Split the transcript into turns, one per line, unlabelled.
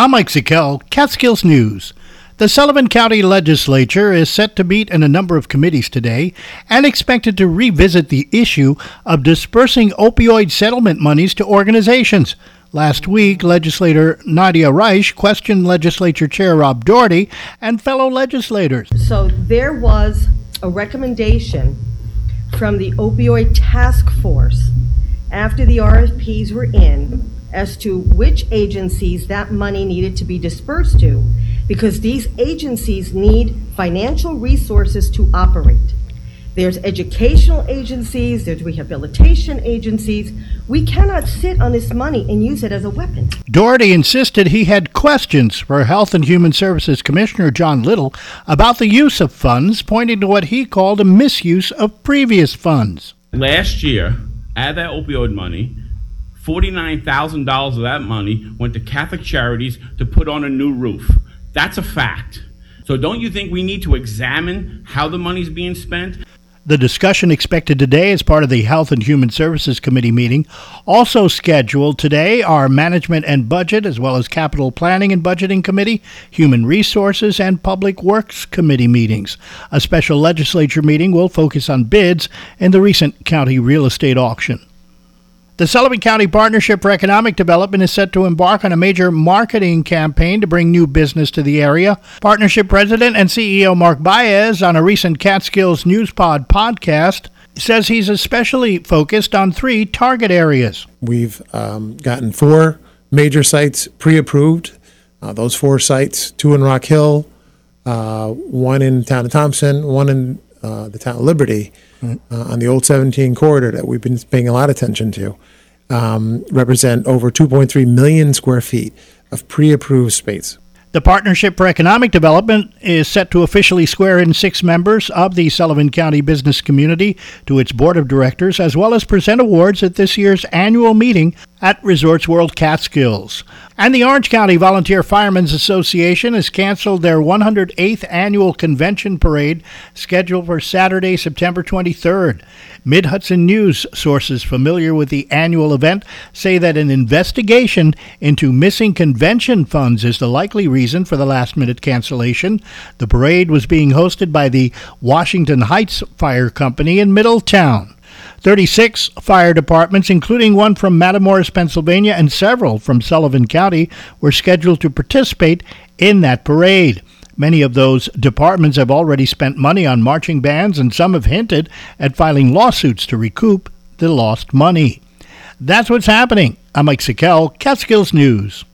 I'm Mike Sikel, Catskills News. The Sullivan County Legislature is set to meet in a number of committees today and expected to revisit the issue of dispersing opioid settlement monies to organizations. Last week, legislator Nadia Rajsz questioned Legislature Chair Rob Doherty and fellow legislators.
So there was a recommendation from the opioid task force after the RFPs were in as to which agencies that money needed to be dispersed to because these agencies need financial resources to operate. There's educational agencies, there's rehabilitation agencies. We cannot sit on this money and use it as a weapon.
Doherty insisted he had questions for Health and Human Services Commissioner John Liddle about the use of funds, pointing to what he called a misuse of previous funds.
Last year, out of that opioid money, $49,000 of that money went to Catholic Charities to put on a new roof. That's a fact. So don't you think we need to examine how the money's being spent?
The discussion expected today as part of the Health and Human Services Committee meeting. Also scheduled today are Management and Budget, as well as Capital Planning and Budgeting Committee, Human Resources, and Public Works Committee meetings. A special legislature meeting will focus on bids in the recent county real estate auction. The Sullivan County Partnership for Economic Development is set to embark on a major marketing campaign to bring new business to the area. Partnership President and CEO Mark Baez, on a recent Catskills Newspod podcast, says he's especially focused on three target areas.
We've um, gotten four major sites pre approved. Uh, those four sites two in Rock Hill, uh, one in town of Thompson, one in uh, the town of Liberty uh, on the old 17 corridor that we've been paying a lot of attention to, um, represent over 2.3 million square feet of pre-approved space.
The Partnership for Economic Development is set to officially swear in six members of the Sullivan County business community to its board of directors, as well as present awards at this year's annual meeting at Resorts World Catskills. And the Orange County Volunteer Firemen's Association has canceled their 108th annual convention parade scheduled for Saturday, September 23rd. Mid Hudson News sources familiar with the annual event say that an investigation into missing convention funds is the likely reason for the last minute cancellation. The parade was being hosted by the Washington Heights Fire Company in Middletown. 36 fire departments, including one from Matamoras, Pennsylvania, and several from Sullivan County, were scheduled to participate in that parade. Many of those departments have already spent money on marching bands, and some have hinted at filing lawsuits to recoup the lost money. That's what's happening. I'm Mike Sikel, Catskills News.